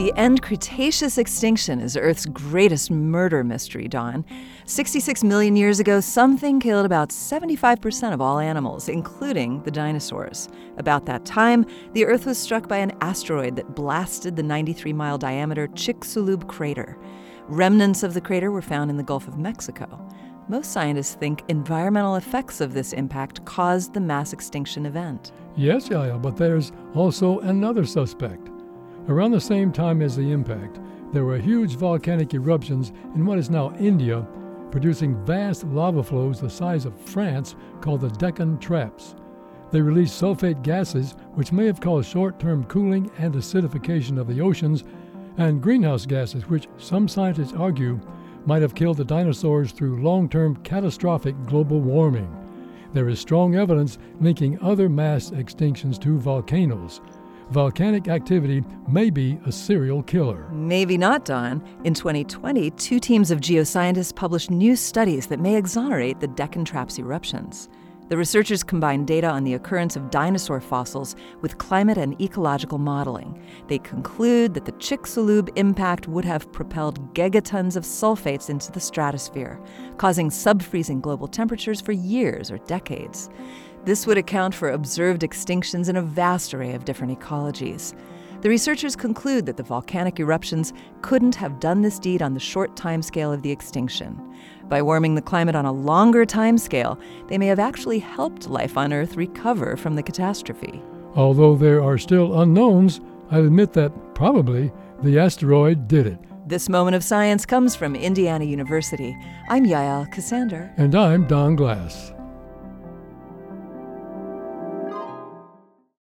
The end Cretaceous extinction is Earth's greatest murder mystery, Don. 66 million years ago, something killed about 75% of all animals, including the dinosaurs. About that time, the Earth was struck by an asteroid that blasted the 93 mile diameter Chicxulub crater. Remnants of the crater were found in the Gulf of Mexico. Most scientists think environmental effects of this impact caused the mass extinction event. Yes, Yael, but there's also another suspect. Around the same time as the impact, there were huge volcanic eruptions in what is now India, producing vast lava flows the size of France called the Deccan Traps. They released sulfate gases, which may have caused short term cooling and acidification of the oceans, and greenhouse gases, which some scientists argue might have killed the dinosaurs through long term catastrophic global warming. There is strong evidence linking other mass extinctions to volcanoes volcanic activity may be a serial killer. Maybe not, Don. In 2020, two teams of geoscientists published new studies that may exonerate the Deccan Traps eruptions. The researchers combined data on the occurrence of dinosaur fossils with climate and ecological modeling. They conclude that the Chicxulub impact would have propelled gigatons of sulfates into the stratosphere, causing subfreezing global temperatures for years or decades. This would account for observed extinctions in a vast array of different ecologies. The researchers conclude that the volcanic eruptions couldn't have done this deed on the short timescale of the extinction. By warming the climate on a longer timescale, they may have actually helped life on Earth recover from the catastrophe. Although there are still unknowns, I admit that probably the asteroid did it. This moment of science comes from Indiana University. I'm Yael Ksander. And I'm Don Glass.